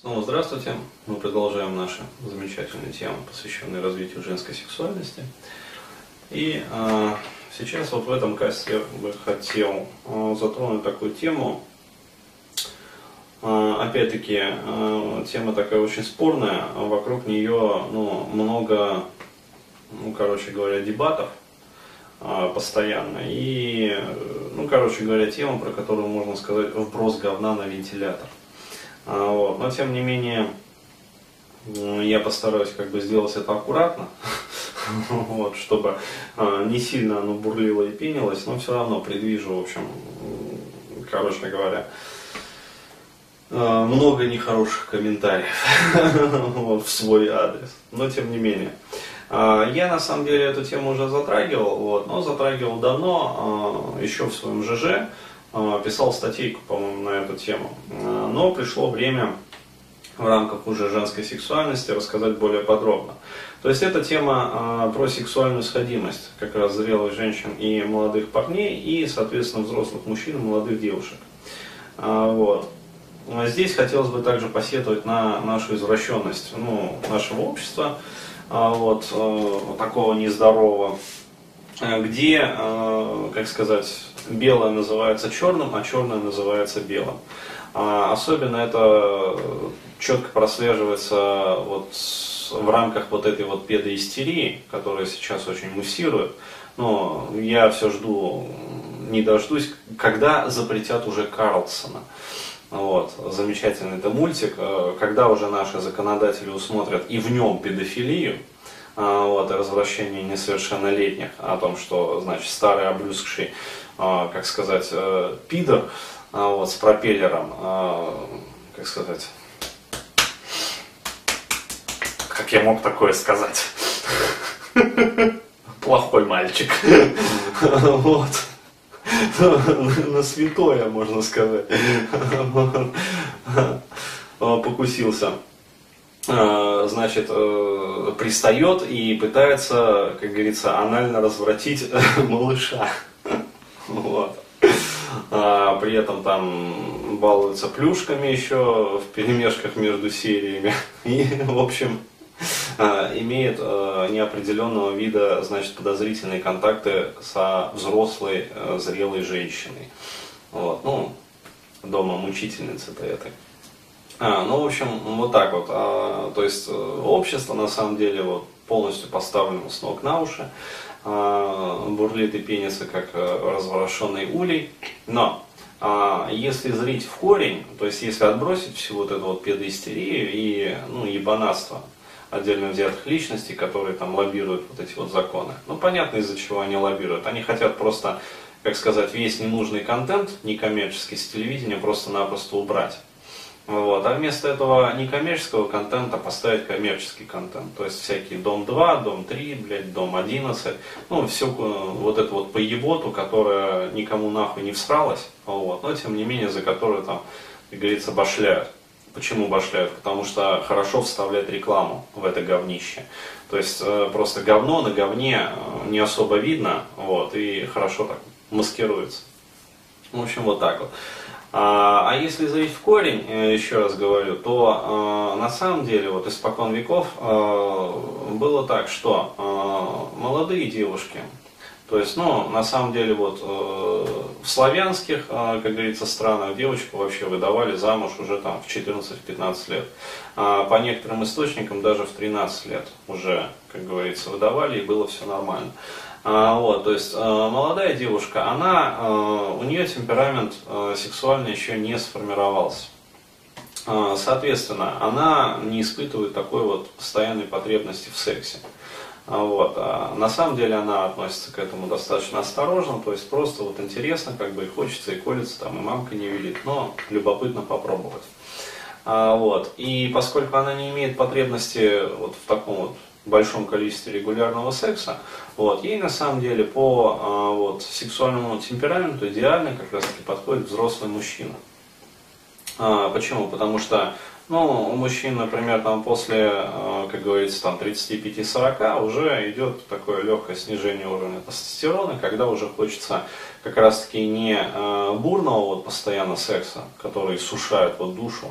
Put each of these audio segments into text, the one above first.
Снова здравствуйте. Мы продолжаем наши замечательные темы, посвященные развитию женской сексуальности. И э, сейчас вот в этом касте я бы хотел э, затронуть такую тему. Э, опять-таки, э, тема такая очень спорная, вокруг нее ну, много, ну, короче говоря, дебатов постоянно. И, ну, короче говоря, тема, про которую можно сказать вброс говна на вентилятор. Вот. Но тем не менее, я постараюсь как бы сделать это аккуратно, вот, чтобы а, не сильно оно бурлило и пенилось, но все равно предвижу, в общем, короче говоря, а, много нехороших комментариев в свой адрес, но тем не менее. Я на самом деле эту тему уже затрагивал, вот, но затрагивал давно, еще в своем ЖЖ, а, писал статейку, по-моему, на эту тему. А, но пришло время в рамках уже женской сексуальности рассказать более подробно. То есть эта тема а, про сексуальную сходимость как раз зрелых женщин и молодых парней, и, соответственно, взрослых мужчин и молодых девушек. Вот. Здесь хотелось бы также посетовать на нашу извращенность ну, нашего общества, вот, э, такого нездорового, где, э, как сказать, белое называется черным, а черное называется белым. А особенно это четко прослеживается вот в рамках вот этой вот педоистерии, которая сейчас очень муссирует. Но я все жду, не дождусь, когда запретят уже Карлсона. Вот, замечательный это мультик, э, когда уже наши законодатели усмотрят и в нем педофилию, вот, и развращение несовершеннолетних, о том, что, значит, старый облюзгший а, как сказать, э, пидор а, вот, с пропеллером, а, как сказать, как я мог такое сказать? Плохой мальчик. Вот. На святое, можно сказать. Покусился значит, э, пристает и пытается, как говорится, анально развратить малыша. Вот. А, при этом там балуются плюшками еще в перемешках между сериями. И, в общем, а, имеет неопределенного вида, значит, подозрительные контакты со взрослой, зрелой женщиной. Вот, ну, дома мучительницы-то этой. А, ну, в общем, вот так вот. А, то есть э, общество на самом деле вот полностью поставлено с ног на уши. А, бурлит и пенится, как э, разворошенный улей. Но а, если зрить в корень, то есть если отбросить всю вот эту вот педоистерию и ну, ебанатство отдельно взятых личностей, которые там лоббируют вот эти вот законы. Ну, понятно, из-за чего они лоббируют. Они хотят просто, как сказать, весь ненужный контент некоммерческий с телевидения просто-напросто убрать. Вот. А вместо этого некоммерческого контента поставить коммерческий контент. То есть всякие Дом 2, Дом 3, блядь, Дом 11. Ну, все э, вот это вот поеботу, которая никому нахуй не всралась. Вот. Но тем не менее, за которую там, как говорится, башляют. Почему башляют? Потому что хорошо вставлять рекламу в это говнище. То есть э, просто говно на говне э, не особо видно, вот, и хорошо так маскируется. В общем, вот так вот. А, а если зайти в корень, э, еще раз говорю, то э, на самом деле вот испокон веков э, было так, что молодые девушки, то есть, ну, на самом деле, вот в славянских, как говорится, странах девочку вообще выдавали замуж уже там в 14-15 лет. А по некоторым источникам даже в 13 лет уже, как говорится, выдавали и было все нормально. А, вот, то есть а, молодая девушка, она, а, у нее темперамент сексуальный еще не сформировался. Соответственно, она не испытывает такой вот постоянной потребности в сексе. Вот. А на самом деле она относится к этому достаточно осторожно, то есть просто вот интересно, как бы и хочется, и колется, там, и мамка не велит, но любопытно попробовать. А, вот. И поскольку она не имеет потребности вот в таком вот большом количестве регулярного секса, вот, ей на самом деле по а, вот, сексуальному темпераменту идеально как раз таки подходит взрослый мужчина. А, почему? Потому что ну, у мужчин, например, там после, а, как говорится, там 35-40 уже идет такое легкое снижение уровня тестостерона, когда уже хочется как раз-таки не а, бурного вот постоянно секса, который сушает вот душу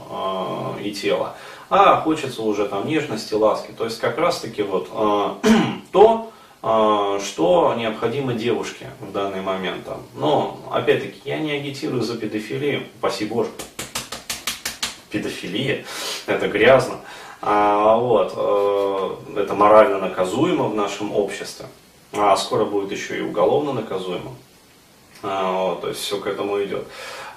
и тело, а хочется уже там нежности, ласки. То есть как раз-таки вот то, что необходимо девушке в данный момент. Но, опять-таки, я не агитирую за педофилию, спасибо Боже педофилия, это грязно. А, вот, э, это морально наказуемо в нашем обществе, а скоро будет еще и уголовно наказуемо. А, вот, то есть все к этому идет.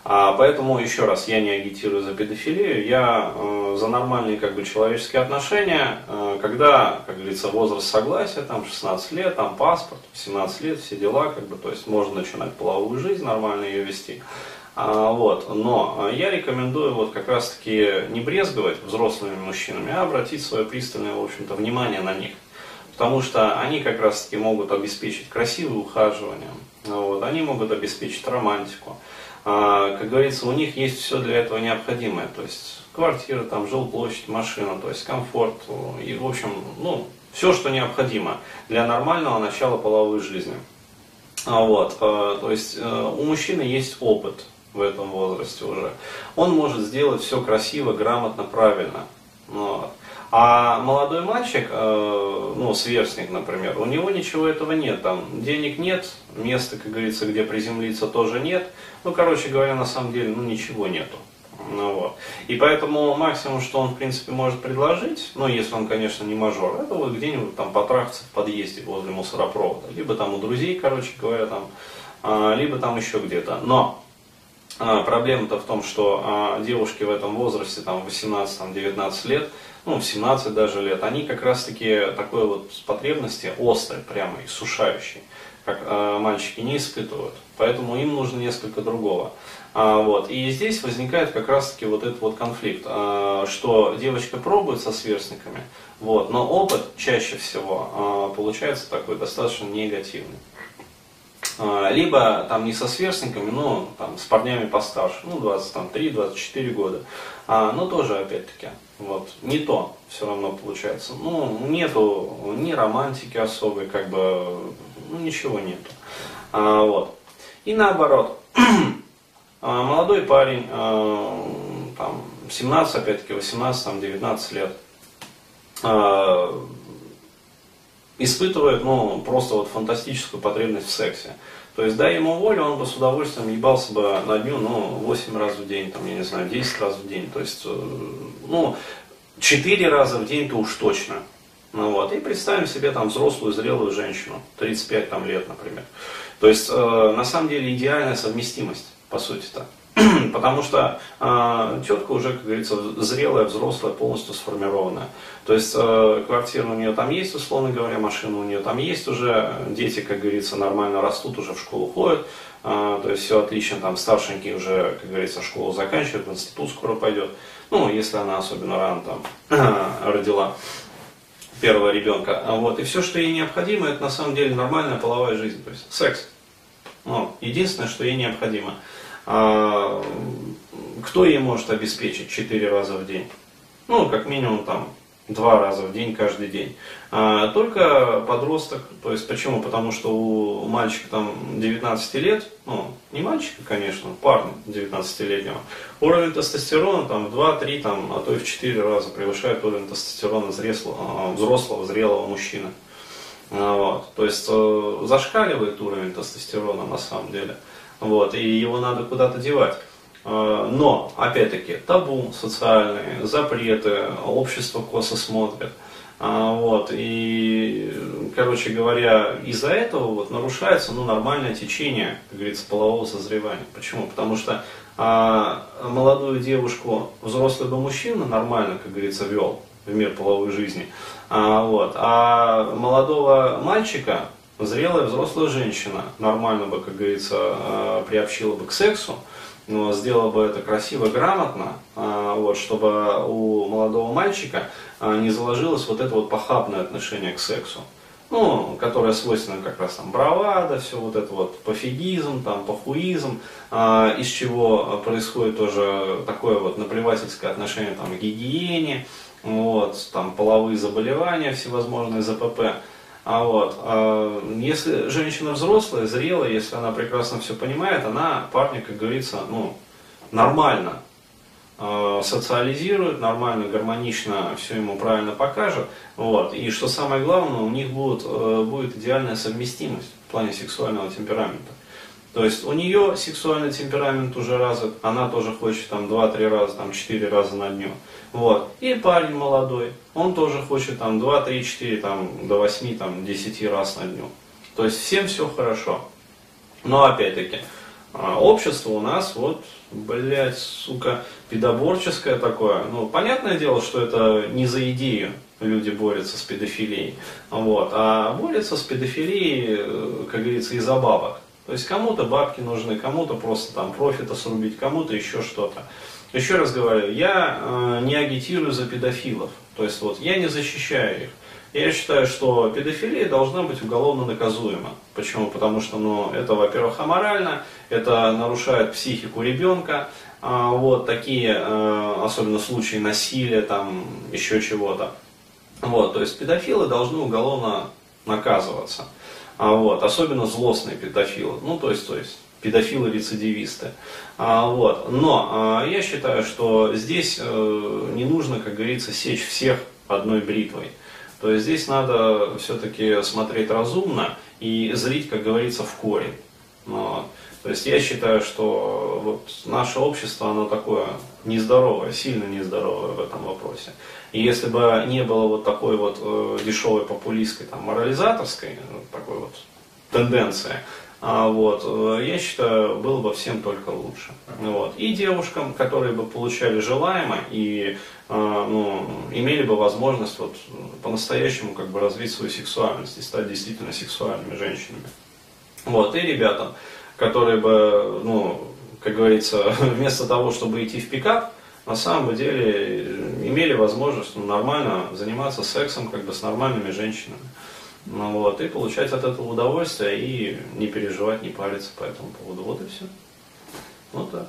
А, поэтому еще раз, я не агитирую за педофилию, я э, за нормальные как бы человеческие отношения, э, когда, как говорится, возраст согласия, там 16 лет, там паспорт, 17 лет, все дела, как бы, то есть можно начинать половую жизнь, нормально ее вести. А, вот. Но я рекомендую вот как раз-таки не брезговать взрослыми мужчинами, а обратить свое пристальное, в общем-то, внимание на них. Потому что они как раз-таки могут обеспечить красивое ухаживание, вот, они могут обеспечить романтику. А, как говорится, у них есть все для этого необходимое. То есть квартира, там, жилплощадь, машина, то есть комфорт и, в общем, ну, все, что необходимо для нормального начала половой жизни. А, вот, а, то есть э, у мужчины есть опыт, в этом возрасте уже, он может сделать все красиво, грамотно, правильно. Вот. А молодой мальчик, э, ну, сверстник, например, у него ничего этого нет. Там денег нет, места, как говорится, где приземлиться тоже нет. Ну, короче говоря, на самом деле, ну, ничего нету. Ну, вот. И поэтому максимум, что он, в принципе, может предложить, ну, если он, конечно, не мажор, это вот где-нибудь там потрахаться в подъезде возле мусоропровода. Либо там у друзей, короче говоря, там, а, либо там еще где-то. Но а, проблема-то в том, что а, девушки в этом возрасте, там, 18-19 лет, ну, в 17 даже лет, они как раз-таки такой вот потребности острой, прямо иссушающей, как а, мальчики не испытывают. Поэтому им нужно несколько другого. А, вот. И здесь возникает как раз-таки вот этот вот конфликт, а, что девочка пробует со сверстниками, вот, но опыт чаще всего а, получается такой достаточно негативный. А, либо там не со сверстниками, но там с парнями постарше, ну 23-24 года, а, но тоже опять-таки вот не то все равно получается, ну нету ни романтики особой, как бы ну, ничего нету, а, вот. И наоборот. А, молодой парень а, там 17 опять-таки 18 там 19 лет испытывает, ну, просто вот фантастическую потребность в сексе. То есть, дай ему волю, он бы с удовольствием ебался бы на дню, ну, 8 раз в день, там, я не знаю, 10 раз в день. То есть, э, ну, 4 раза в день-то уж точно. Ну вот, и представим себе там взрослую, зрелую женщину, 35 там, лет, например. То есть, э, на самом деле, идеальная совместимость, по сути-то. Потому что э, тетка уже, как говорится, зрелая, взрослая, полностью сформированная. То есть э, квартира у нее там есть, условно говоря, машина у нее там есть уже, дети, как говорится, нормально растут, уже в школу ходят. Э, то есть все отлично, там старшенький уже, как говорится, школу заканчивает, институт скоро пойдет. Ну, если она особенно рано там родила первого ребенка. Вот. И все, что ей необходимо, это на самом деле нормальная половая жизнь, то есть секс. Ну, единственное, что ей необходимо – кто ей может обеспечить 4 раза в день? Ну, как минимум там два раза в день, каждый день. А, только подросток, то есть почему? Потому что у мальчика там 19 лет, ну, не мальчика, конечно, парня 19-летнего, уровень тестостерона там в 2-3, там, а то и в 4 раза превышает уровень тестостерона взрослого, а, взрослого зрелого мужчины. А, вот. То есть э, зашкаливает уровень тестостерона на самом деле. Вот, и его надо куда-то девать. А, но, опять-таки, табу социальные, запреты, общество косо смотрит. А, вот, и, короче говоря, из-за этого вот нарушается ну, нормальное течение, как говорится, полового созревания. Почему? Потому что а, молодую девушку взрослый бы мужчина нормально, как говорится, вел в мир половой жизни. А, вот, а молодого мальчика зрелая взрослая женщина нормально бы, как говорится, э, приобщила бы к сексу, но сделала бы это красиво, грамотно, э, вот, чтобы у молодого мальчика э, не заложилось вот это вот похабное отношение к сексу. ну, которая свойственна как раз там бравада, все вот это вот пофигизм, там похуизм, а, из чего происходит тоже такое вот наплевательское отношение там, к гигиене, вот, там половые заболевания, всевозможные ЗПП. А вот, а если женщина взрослая, зрелая, если она прекрасно все понимает, она парня, как говорится, ну, нормально Э, социализируют, нормально, гармонично все ему правильно покажут. Вот. И что самое главное, у них будет, э, будет идеальная совместимость в плане сексуального темперамента. То есть у нее сексуальный темперамент уже развит, она тоже хочет там 2-3 раза, там 4 раза на дню. Вот. И парень молодой, он тоже хочет там 2, 3, 4, там, до 8, там, 10 раз на дню. То есть всем все хорошо. Но опять-таки, а общество у нас вот, блядь, сука, педоборческое такое. Ну, понятное дело, что это не за идею люди борются с педофилией. Вот, а борются с педофилией, э, как говорится, из-за бабок. То есть кому-то бабки нужны, кому-то просто там профита срубить, кому-то еще что-то. Еще раз говорю, я э, не агитирую за педофилов. То есть вот я не защищаю их. Я считаю, что педофилия должна быть уголовно наказуема. Почему? Потому что ну, это, во-первых, аморально, это нарушает психику ребенка, а, вот такие, а, особенно случаи насилия, там, еще чего-то. Вот, то есть педофилы должны уголовно наказываться. А, вот, особенно злостные педофилы. Ну, то есть, то есть педофилы-рецидивисты. А, вот. Но а, я считаю, что здесь а, не нужно, как говорится, сечь всех одной бритвой. То есть здесь надо все-таки смотреть разумно и зрить, как говорится, в корень. Вот. То есть я считаю, что вот наше общество, оно такое нездоровое, сильно нездоровое в этом вопросе. И если бы не было вот такой вот э, дешевой популистской, там, морализаторской, ну, такой вот тенденции, а вот, э, я считаю, было бы всем только лучше. Вот. И девушкам, которые бы получали желаемое и э, ну, имели бы возможность вот, по-настоящему как бы развить свою сексуальность и стать действительно сексуальными женщинами. Вот. И ребятам, которые бы, ну, как говорится, вместо того, чтобы идти в пикап, на самом деле имели возможность ну, нормально заниматься сексом как бы с нормальными женщинами. Ну, вот, и получать от этого удовольствие и не переживать, не париться по этому поводу. Вот и все. Вот так.